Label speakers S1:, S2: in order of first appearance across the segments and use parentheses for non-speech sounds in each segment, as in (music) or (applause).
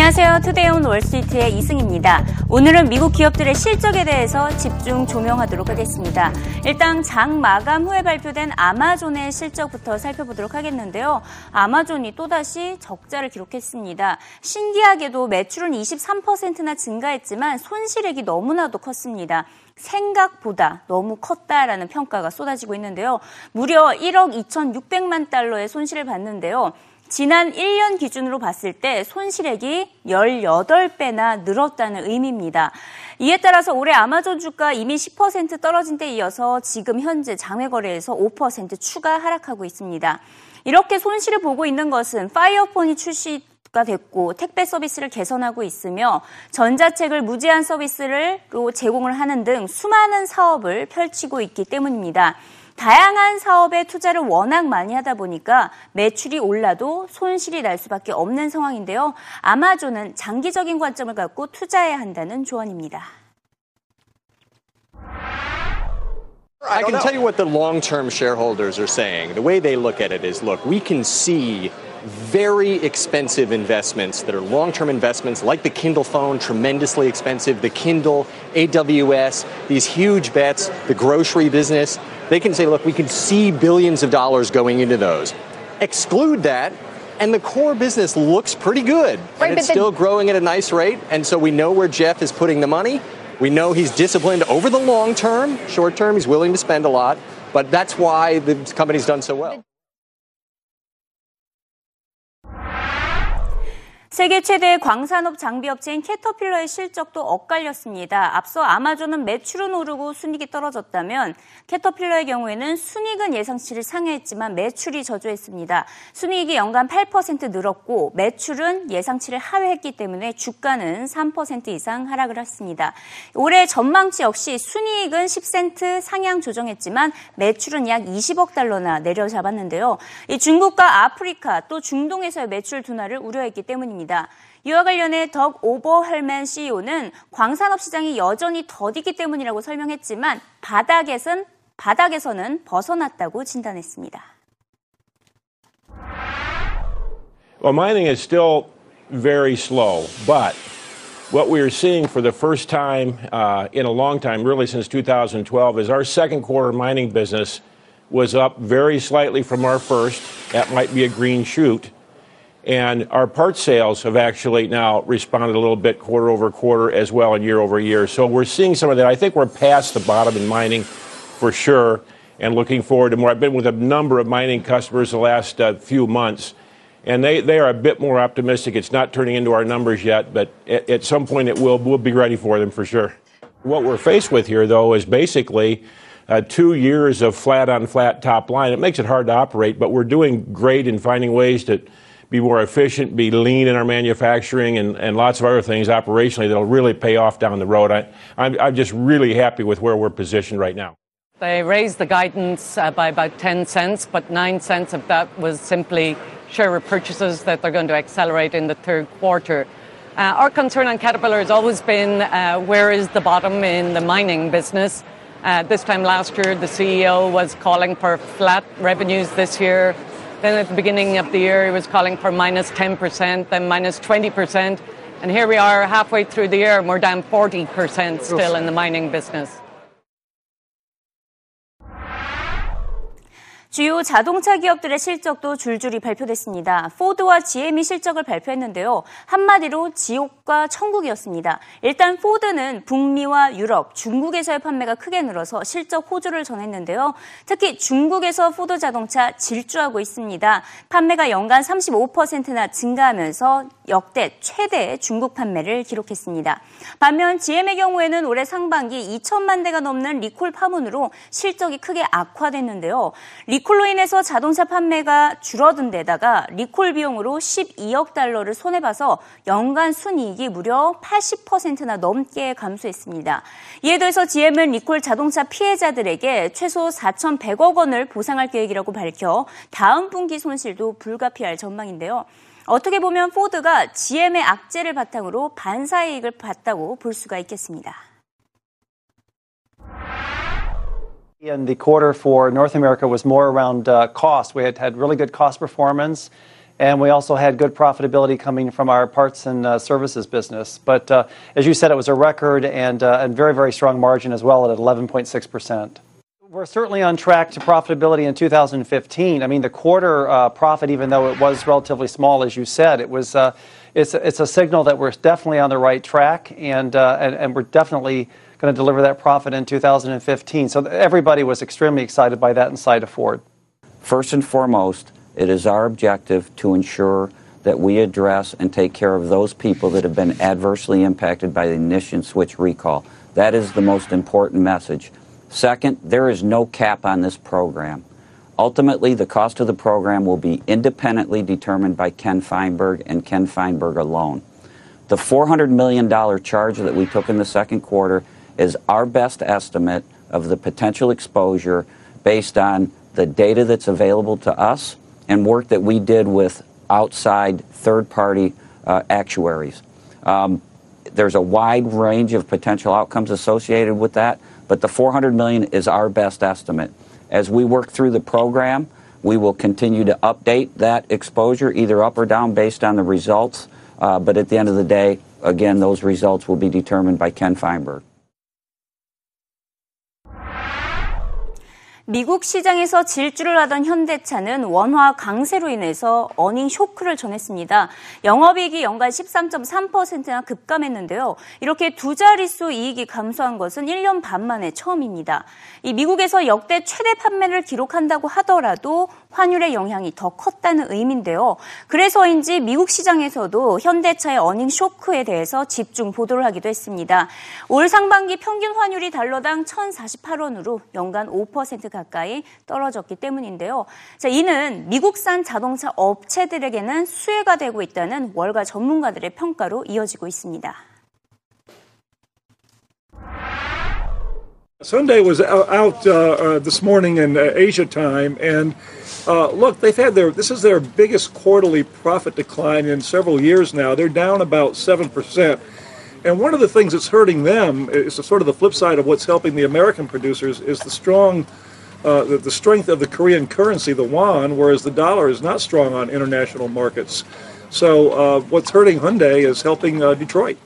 S1: 안녕하세요. 투데이온 월스트리트의 이승입니다. 오늘은 미국 기업들의 실적에 대해서 집중 조명하도록 하겠습니다. 일단 장 마감 후에 발표된 아마존의 실적부터 살펴보도록 하겠는데요. 아마존이 또다시 적자를 기록했습니다. 신기하게도 매출은 23%나 증가했지만 손실액이 너무나도 컸습니다. 생각보다 너무 컸다라는 평가가 쏟아지고 있는데요. 무려 1억 2,600만 달러의 손실을 봤는데요. 지난 1년 기준으로 봤을 때 손실액이 18배나 늘었다는 의미입니다. 이에 따라서 올해 아마존 주가 이미 10% 떨어진 데 이어서 지금 현재 장외 거래에서 5% 추가 하락하고 있습니다. 이렇게 손실을 보고 있는 것은 파이어폰이 출시 가 됐고 택배 서비스를 개선하고 있으며 전자책을 무제한 서비스를 제공을 하는 등 수많은 사업을 펼치고 있기 때문입니다. 다양한 사업에 투자를 워낙 많이 하다 보니까 매출이 올라도 손실이 날 수밖에 없는 상황인데요. 아마존은 장기적인 관점을 갖고 투자해야 한다는 조언입니다.
S2: I can tell you what the long term shareholders are saying. The way they look at it is look, we can see very expensive investments that are long term investments like the Kindle phone, tremendously expensive, the Kindle, AWS, these huge bets, the grocery business they can say, look, we can see billions of dollars going into those. Exclude that, and the core business looks pretty good. Right, and it's still growing at a nice rate. And so we know where Jeff is putting the money. We know he's disciplined over the long term. Short term, he's willing to spend a lot. But that's why the company's done so well.
S1: 세계 최대 광산업 장비 업체인 캐터필러의 실적도 엇갈렸습니다. 앞서 아마존은 매출은 오르고 순익이 떨어졌다면 캐터필러의 경우에는 순익은 예상치를 상회했지만 매출이 저조했습니다. 순익이 연간 8% 늘었고 매출은 예상치를 하회했기 때문에 주가는 3% 이상 하락을 했습니다. 올해 전망치 역시 순이익은 10센트 상향 조정했지만 매출은 약 20억 달러나 내려잡았는데요. 중국과 아프리카 또 중동에서의 매출 둔화를 우려했기 때문입니다. 있습니다. 이와 관련해 덕 오버헬맨 CEO는 광산업 시장이 여전히 더디기 때문이라고 설명했지만 바닥에선 바닥에서는 벗어났다고 진단했습니다.
S3: Well, mining is still very slow, but what we are seeing for the first time uh, in a long time, really since 2012, is our second quarter mining business was up very slightly from our first. That might be a green shoot. And our part sales have actually now responded a little bit quarter over quarter as well and year over year. So we're seeing some of that. I think we're past the bottom in mining for sure and looking forward to more. I've been with a number of mining customers the last uh, few months, and they, they are a bit more optimistic. It's not turning into our numbers yet, but at, at some point it will. We'll be ready for them for sure. What we're faced with here, though, is basically uh, two years of flat on flat top line. It makes it hard to operate, but we're doing great in finding ways to be more efficient, be lean in our manufacturing, and, and lots of other things operationally that'll really pay off down the road. I, I'm, I'm just really happy with where we're positioned right now.
S4: They raised the guidance uh, by about 10 cents, but 9 cents of that was simply share repurchases that they're going to accelerate in the third quarter. Uh, our concern on Caterpillar has always been uh, where is the bottom in the mining business. Uh, this time last year, the CEO was calling for flat revenues this year, then at the beginning of the year, he was calling for minus 10%, then minus 20%. And here we are halfway through the year, and we're down 40% still in the mining business.
S1: 주요 자동차 기업들의 실적도 줄줄이 발표됐습니다. 포드와 GM이 실적을 발표했는데요. 한마디로 지옥과 천국이었습니다. 일단 포드는 북미와 유럽, 중국에서의 판매가 크게 늘어서 실적 호조를 전했는데요. 특히 중국에서 포드 자동차 질주하고 있습니다. 판매가 연간 35%나 증가하면서 역대 최대 중국 판매를 기록했습니다. 반면 GM의 경우에는 올해 상반기 2천만 대가 넘는 리콜 파문으로 실적이 크게 악화됐는데요. 리콜로 인해서 자동차 판매가 줄어든 데다가 리콜 비용으로 12억 달러를 손해봐서 연간 순이익이 무려 80%나 넘게 감소했습니다. 이에 더해서 GM은 리콜 자동차 피해자들에게 최소 4,100억 원을 보상할 계획이라고 밝혀 다음 분기 손실도 불가피할 전망인데요. 어떻게 보면 포드가 GM의 악재를 바탕으로 반사이익을 봤다고 볼 수가 있겠습니다.
S5: In the quarter for North America was more around uh, cost. We had had really good cost performance, and we also had good profitability coming from our parts and uh, services business. But uh, as you said, it was a record and, and very, very strong margin as well at 11.6%. We're certainly on track to profitability in 2015. I mean, the quarter profit, even though it was relatively small, as you said, it was it's, a signal that we're definitely on the right track, and we're definitely going to deliver that profit in 2015. So everybody was extremely excited by that inside of Ford.
S6: First and foremost, it is our objective to ensure that we address and take care of those people that have been adversely impacted by the ignition switch recall. That is the most important message. Second, there is no cap on this program. Ultimately, the cost of the program will be independently determined by Ken Feinberg and Ken Feinberg alone. The $400 million charge that we took in the second quarter is our best estimate of the potential exposure based on the data that's available to us and work that we did with outside third party uh, actuaries. Um, there's a wide range of potential outcomes associated with that, but the 400 million is our best estimate. As we work through the program, we will continue to update that exposure either up or down based on the results. Uh, but at the end of the day, again, those results will be determined by Ken Feinberg.
S1: 미국 시장에서 질주를 하던 현대차는 원화 강세로 인해서 어닝 쇼크를 전했습니다. 영업이익이 연간 13.3%나 급감했는데요. 이렇게 두 자릿수 이익이 감소한 것은 1년 반 만에 처음입니다. 이 미국에서 역대 최대 판매를 기록한다고 하더라도 환율의 영향이 더 컸다는 의미인데요. 그래서인지 미국 시장에서도 현대차의 어닝 쇼크에 대해서 집중 보도를 하기도 했습니다. 올 상반기 평균 환율이 달러당 1,048원으로 연간 5% 가까이 떨어졌기 때문인데요. 자, 이는 미국산 자동차 업체들에게는 수혜가 되고 있다는 월가 전문가들의 평가로 이어지고 있습니다.
S7: Sunday was out uh, uh, this morning in uh, Asia time, and uh, look, they've had their this is their biggest quarterly profit decline in several years now. They're down about seven percent. And one of the things that's hurting them is sort of the flip side of what's helping the American producers is the strong uh, the, the, strength of the Korean currency, the won, whereas the dollar is not strong on international markets. So uh, what's hurting Hyundai is helping uh, Detroit.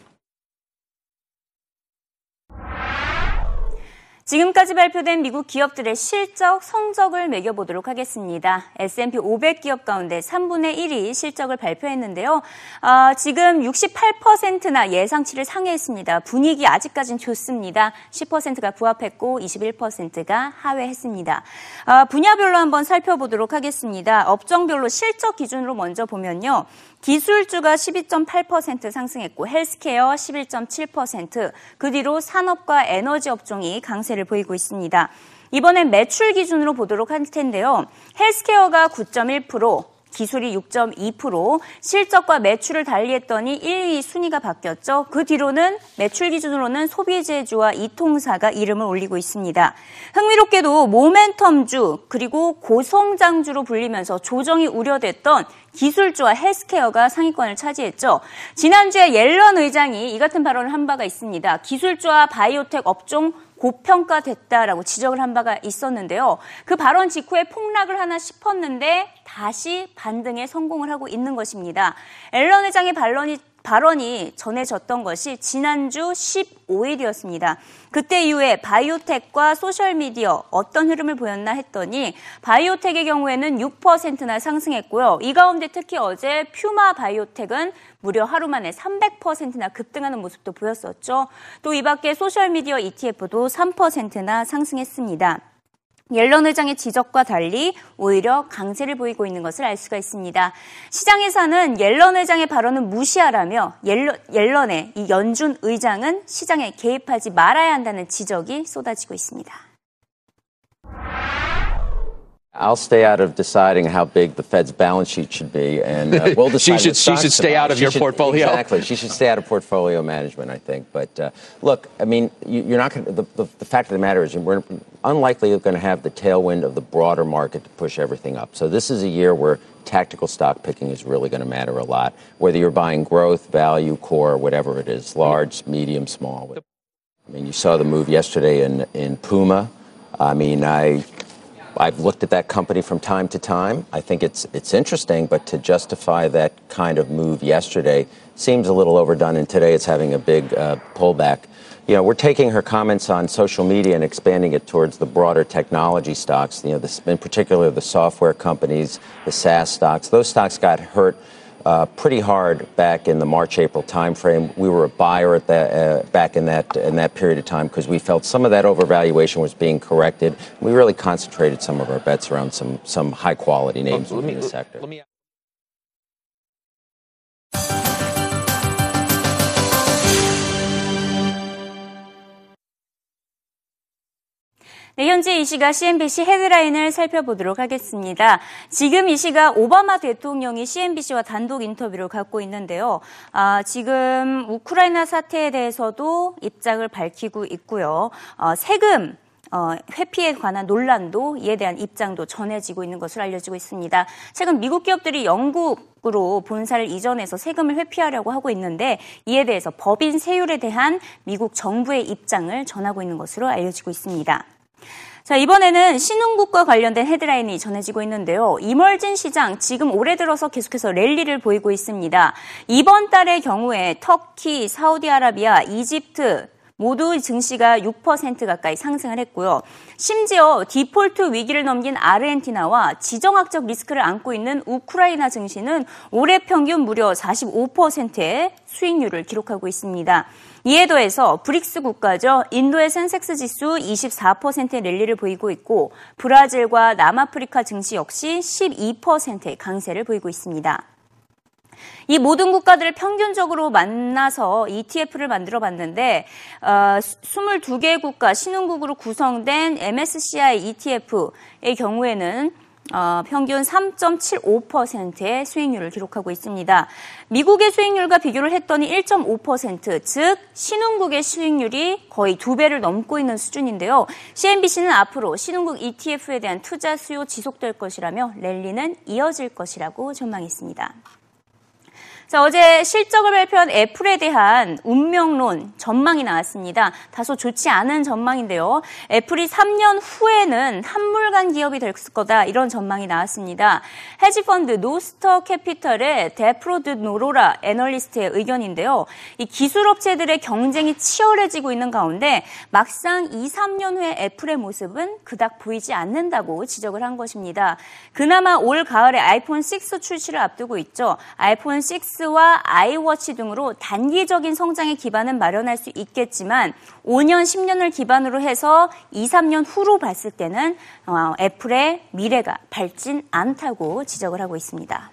S1: 지금까지 발표된 미국 기업들의 실적 성적을 매겨보도록 하겠습니다. S&P 500 기업 가운데 3분의 1이 실적을 발표했는데요. 어, 지금 68%나 예상치를 상회했습니다. 분위기 아직까진 좋습니다. 10%가 부합했고 21%가 하회했습니다. 어, 분야별로 한번 살펴보도록 하겠습니다. 업종별로 실적 기준으로 먼저 보면요. 기술주가 12.8% 상승했고 헬스케어 11.7%, 그 뒤로 산업과 에너지 업종이 강세를 보이고 있습니다. 이번엔 매출 기준으로 보도록 할 텐데요. 헬스케어가 9.1%, 기술이 6.2%, 실적과 매출을 달리했더니 1위 순위가 바뀌었죠. 그 뒤로는 매출 기준으로는 소비재주와 이통사가 이름을 올리고 있습니다. 흥미롭게도 모멘텀주 그리고 고성장주로 불리면서 조정이 우려됐던 기술주와 헬스케어가 상위권을 차지했죠. 지난주에 옐런 의장이 이 같은 발언을 한 바가 있습니다. 기술주와 바이오텍 업종 고평가됐다라고 지적을 한 바가 있었는데요. 그 발언 직후에 폭락을 하나 싶었는데 다시 반등에 성공을 하고 있는 것입니다. 앨런 회장의 반론이 발언이 전해졌던 것이 지난주 15일이었습니다. 그때 이후에 바이오텍과 소셜미디어 어떤 흐름을 보였나 했더니 바이오텍의 경우에는 6%나 상승했고요. 이 가운데 특히 어제 퓨마 바이오텍은 무려 하루 만에 300%나 급등하는 모습도 보였었죠. 또 이 밖에 소셜미디어 ETF도 3%나 상승했습니다. 옐런 회장의 지적과 달리 오히려 강세를 보이고 있는 것을 알 수가 있습니다. 시장에서는 옐런 회장의 발언은 무시하라며 옐런, 옐런의 이 연준 의장은 시장에 개입하지 말아야 한다는 지적이 쏟아지고 있습니다.
S8: I'll stay out of deciding how big the Fed's balance sheet should be, and uh, we'll (laughs) decide.
S9: she should. She should stay out of your
S8: should,
S9: portfolio.
S8: Exactly. She should stay out of portfolio management, I think. But uh, look, I mean, you, are not going. The, the, the, fact of the matter is, we're unlikely going to have the tailwind of the broader market to push everything up. So this is a year where tactical stock picking is really going to matter a lot. Whether you're buying growth, value, core, whatever it is, large, medium, small. I mean, you saw the move yesterday in in Puma. I mean, I I've looked at that company from time to time. I think it's it's interesting, but to justify that kind of move yesterday seems a little overdone, and today it's having a big uh, pullback. You know, we're taking her comments on social media and expanding it towards the broader technology stocks. You know, this, in particular the software companies, the SaaS stocks. Those stocks got hurt uh, pretty hard back in the March April timeframe. We were a buyer at that uh, back in that in that period of time because we felt some of that overvaluation was being corrected. We really concentrated some of our bets around some some high quality names within me, the sector.
S1: 네, 현재 이 시각 CNBC 헤드라인을 살펴보도록 하겠습니다. 지금 이 시각 오바마 대통령이 CNBC와 단독 인터뷰를 갖고 있는데요. 아, 지금 우크라이나 사태에 대해서도 입장을 밝히고 있고요. 어, 세금 어, 회피에 관한 논란도 이에 대한 입장도 전해지고 있는 것으로 알려지고 있습니다. 최근 미국 기업들이 영국으로 본사를 이전해서 세금을 회피하려고 하고 있는데 이에 대해서 법인 세율에 대한 미국 정부의 입장을 전하고 있는 것으로 알려지고 있습니다. 자, 이번에는 신흥국과 관련된 헤드라인이 전해지고 있는데요. 이멀진 시장 지금 올해 들어서 계속해서 랠리를 보이고 있습니다. 이번 달의 경우에 터키, 사우디아라비아, 이집트, 모두 증시가 6% 가까이 상승을 했고요. 심지어 디폴트 위기를 넘긴 아르헨티나와 지정학적 리스크를 안고 있는 우크라이나 증시는 올해 평균 무려 45%의 수익률을 기록하고 있습니다. 이에 더해서 브릭스 국가죠. 인도의 센섹스 지수 24%의 랠리를 보이고 있고 브라질과 남아프리카 증시 역시 12%의 강세를 보이고 있습니다. 이 모든 국가들을 평균적으로 만나서 ETF를 만들어 봤는데 어, 22개 국가 신흥국으로 구성된 MSCI ETF의 경우에는 어, 평균 3.75%의 수익률을 기록하고 있습니다. 미국의 수익률과 비교를 했더니 1.5%, 즉 신흥국의 수익률이 거의 두 배를 넘고 있는 수준인데요. CNBC는 앞으로 신흥국 ETF에 대한 투자 수요 지속될 것이라며 랠리는 이어질 것이라고 전망했습니다. 자, 어제 실적을 발표한 애플에 대한 운명론 전망이 나왔습니다. 다소 좋지 않은 전망인데요. 애플이 3년 후에는 한물간 기업이 될 거다 이런 전망이 나왔습니다. 헤지펀드 노스터 캐피털의 데프로드 노로라 애널리스트의 의견인데요. 이 기술업체들의 경쟁이 치열해지고 있는 가운데 막상 2, 3년 후에 애플의 모습은 그닥 보이지 않는다고 지적을 한 것입니다. 그나마 올 가을에 아이폰 6 출시를 앞두고 있죠. 아이폰 6와 아이워치 등으로 단기적인 성장의 기반은 마련할 수 있겠지만 5년, 10년을 기반으로 해서 2, 3년 후로 봤을 때는 어, 애플의 미래가 밝진 않다고 지적을 하고 있습니다.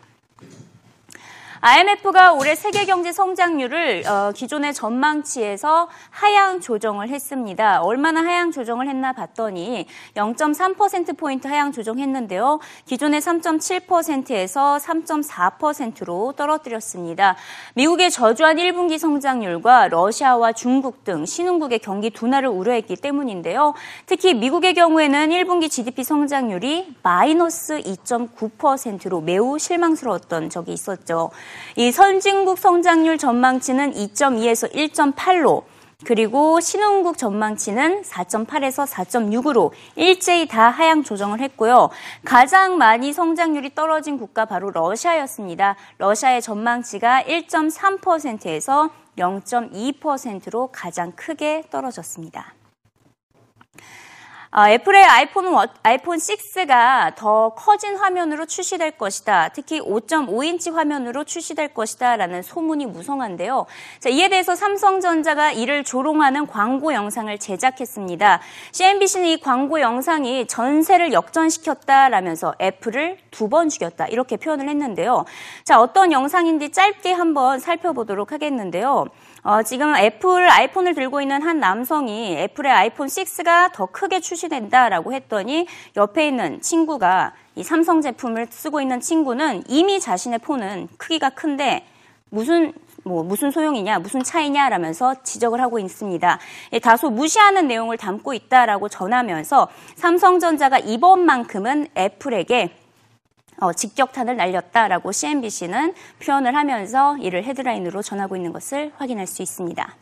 S1: IMF가 올해 세계 경제 성장률을 어, 기존의 전망치에서 하향 조정을 했습니다. 얼마나 하향 조정을 했나 봤더니 0.3% 포인트 하향 조정했는데요. 기존의 3.7%에서 3.4%로 떨어뜨렸습니다. 미국의 저조한 1분기 성장률과 러시아와 중국 등 신흥국의 경기 둔화를 우려했기 때문인데요. 특히 미국의 경우에는 1분기 GDP 성장률이 마이너스 2.9%로 매우 실망스러웠던 적이 있었죠. 이 선진국 성장률 전망치는 2.2에서 1.8로 그리고 신흥국 전망치는 4.8에서 4.6으로 일제히 다 하향 조정을 했고요. 가장 많이 성장률이 떨어진 국가 바로 러시아였습니다. 러시아의 전망치가 1.3%에서 0.2%로 가장 크게 떨어졌습니다. 어, 애플의 아이폰, 아이폰 6가 더 커진 화면으로 출시될 것이다. 특히 5.5인치 화면으로 출시될 것이다. 라는 소문이 무성한데요. 자, 이에 대해서 삼성전자가 이를 조롱하는 광고 영상을 제작했습니다. CNBC는 이 광고 영상이 전세를 역전시켰다라면서 애플을 두 번 죽였다. 이렇게 표현을 했는데요. 자, 어떤 영상인지 짧게 한번 살펴보도록 하겠는데요. 어, 지금 애플 아이폰을 들고 있는 한 남성이 애플의 아이폰 6가 더 크게 출시된다라고 했더니 옆에 있는 친구가 이 삼성 제품을 쓰고 있는 친구는 이미 자신의 폰은 크기가 큰데 무슨 뭐 무슨 소용이냐, 무슨 차이냐라면서 지적을 하고 있습니다. 예, 다소 무시하는 내용을 담고 있다라고 전하면서 삼성전자가 이번만큼은 애플에게 어, 직격탄을 날렸다라고 CNBC는 표현을 하면서 이를 헤드라인으로 전하고 있는 것을 확인할 수 있습니다.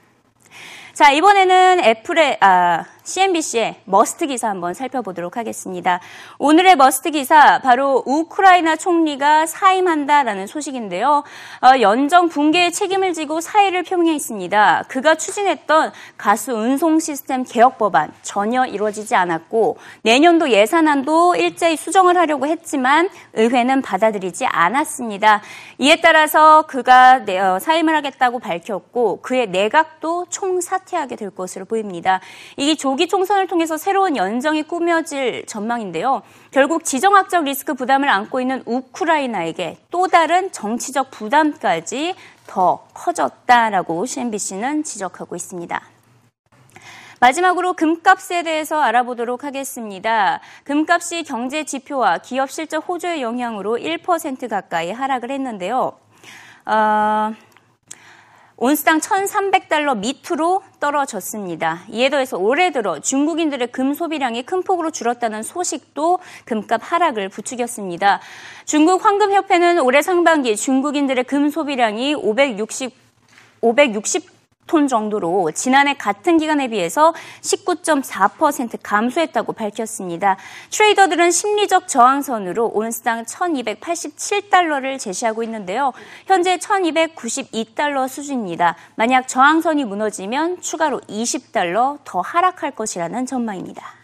S1: 자, 이번에는 애플의, 아, CNBC의 must 기사 한번 살펴보도록 하겠습니다. 오늘의 must 기사, 바로 우크라이나 총리가 사임한다라는 소식인데요. 어, 연정 붕괴의 책임을 지고 사의를 표명했습니다. 그가 추진했던 가수 운송 시스템 개혁 법안 전혀 이루어지지 않았고, 내년도 예산안도 일제히 수정을 하려고 했지만, 의회는 받아들이지 않았습니다. 이에 따라서 그가 어, 사임을 하겠다고 밝혔고, 그의 내각도 총사 퇴하게 될 것으로 보입니다. 이게 조기 총선을 통해서 새로운 연정이 꾸며질 전망인데요. 결국 지정학적 리스크 부담을 안고 있는 우크라이나에게 또 다른 정치적 부담까지 더 커졌다라고 CNBC는 지적하고 있습니다. 마지막으로 금값에 대해서 알아보도록 하겠습니다. 금값이 경제 지표와 기업 실적 호조의 영향으로 1% 가까이 하락을 했는데요. 어... 온스당 1,300달러 밑으로 떨어졌습니다. 이에 더해서 올해 들어 중국인들의 금 소비량이 큰 폭으로 줄었다는 소식도 금값 하락을 부추겼습니다. 중국 황금협회는 올해 상반기 중국인들의 금 소비량이 560 560 톤 정도로 지난해 같은 기간에 비해서 19.4% 감소했다고 밝혔습니다. 트레이더들은 심리적 저항선으로 온스당 1287달러를 제시하고 있는데요. 현재 1292달러 수준입니다. 만약 저항선이 무너지면 추가로 20달러 더 하락할 것이라는 전망입니다.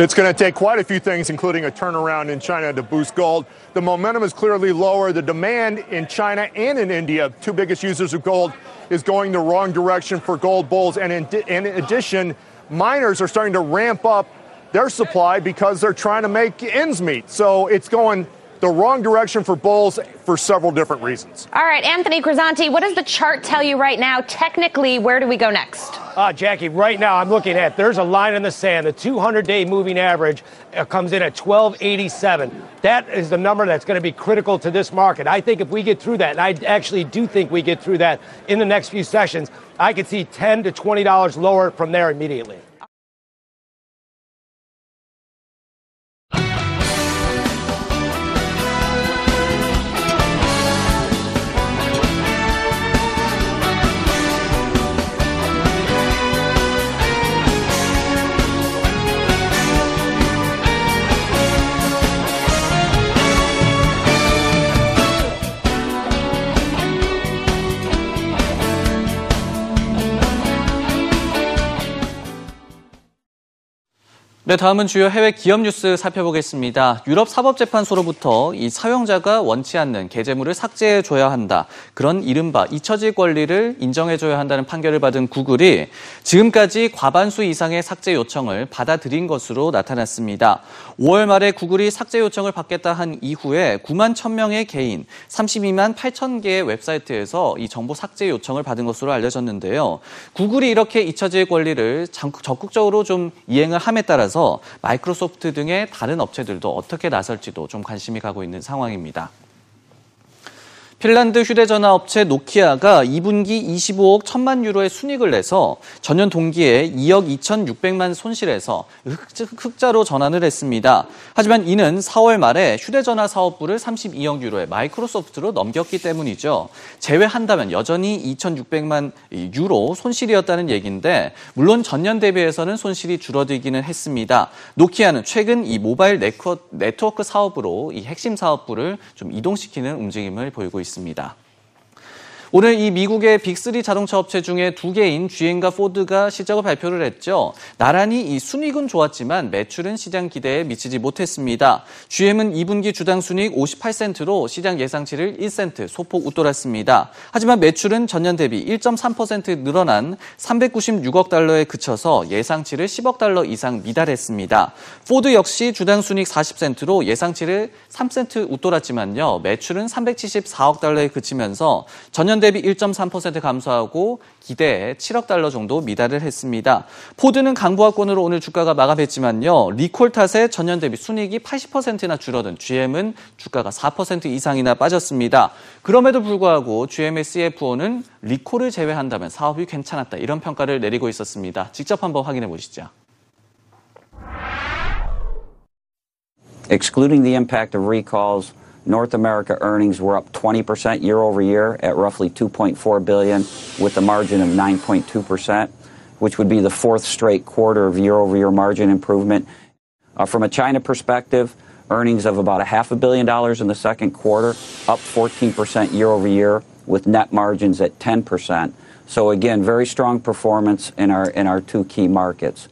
S9: It's going to take quite a few things, including a turnaround in China, to boost gold. The momentum is clearly lower. The demand in China and in India, two biggest users of gold, is going the wrong direction for gold bulls. And in, in addition, miners are starting to ramp up their supply because they're trying to make ends meet. So it's going the wrong direction for bulls for several different reasons.
S10: All right, Anthony Crisanti, what does the chart tell you right now? Technically, where do we go next?
S11: Uh, Jackie, right now I'm looking at there's a line in the sand. The 200 day moving average uh, comes in at 1287. That is the number that's going to be critical to this market. I think if we get through that, and I actually do think we get through that in the next few sessions, I could see 10 to $20 lower from there immediately.
S12: 네, 다음은 주요 해외 기업 뉴스 살펴보겠습니다. 유럽 사법재판소로부터 이 사용자가 원치 않는 계좌물을 삭제해줘야 한다. 그런 이른바 잊혀질 권리를 인정해줘야 한다는 판결을 받은 구글이 지금까지 과반수 이상의 삭제 요청을 받아들인 것으로 나타났습니다. 5월 말에 구글이 삭제 요청을 받겠다 한 이후에 9만 1000명의 개인, 32만 8천 개의 웹사이트에서 이 정보 삭제 요청을 받은 것으로 알려졌는데요. 구글이 이렇게 잊혀질 권리를 적극적으로 좀 이행을 함에 따라서 마이크로소프트 등의 다른 업체들도 어떻게 나설지도 좀 관심이 가고 있는 상황입니다. 핀란드 휴대전화 업체 노키아가 2분기 25억 1천만 유로의 순익을 내서 전년 동기에 2억 2,600만 손실해서 흑자로 전환을 했습니다. 하지만 이는 4월 말에 휴대전화 사업부를 32억 유로의 마이크로소프트로 넘겼기 때문이죠. 제외한다면 여전히 2,600만 유로 손실이었다는 얘기인데 물론 전년 대비해서는 손실이 줄어들기는 했습니다. 노키아는 최근 이 모바일 네트워크 사업으로 이 핵심 사업부를 좀 이동시키는 움직임을 보이고 있습니다. 있습니다. 오늘 이 미국의 빅3 자동차 업체 중에 두 개인 GM과 포드가 실적을 발표를 했죠. 나란히 이 순익은 좋았지만 매출은 시장 기대에 미치지 못했습니다. GM은 2분기 주당 순익 58센트로 시장 예상치를 1센트 소폭 웃돌았습니다. 하지만 매출은 전년 대비 1.3% 늘어난 396억 달러에 그쳐서 예상치를 10억 달러 이상 미달했습니다. 포드 역시 주당 순익 40센트로 예상치를 3센트 웃돌았지만요. 매출은 374억 달러에 그치면서 전년 전년 대비 1.3% 감소하고 기대에 7억 달러 정도 미달을 했습니다. 포드는 강보합권으로 오늘 주가가 마감했지만요. 리콜 탓에 전년 대비 순이익이 80%나 줄어든 GM은 주가가 4% 이상이나 빠졌습니다. 그럼에도 불구하고 GM의 CFO는 리콜을 제외한다면 사업이 괜찮았다 이런 평가를 내리고 있었습니다. 직접 한번 확인해 보시죠.
S6: Excluding the impact of recalls, North America earnings were up 20% year over year at roughly 2.4 billion with a margin of 9.2%, which would be the fourth straight quarter of year over year margin improvement. Uh, from a China perspective, earnings of about a half a billion dollars in the second quarter, up 14% year over year with net margins at 10%. So again, very strong performance in our in our two key markets.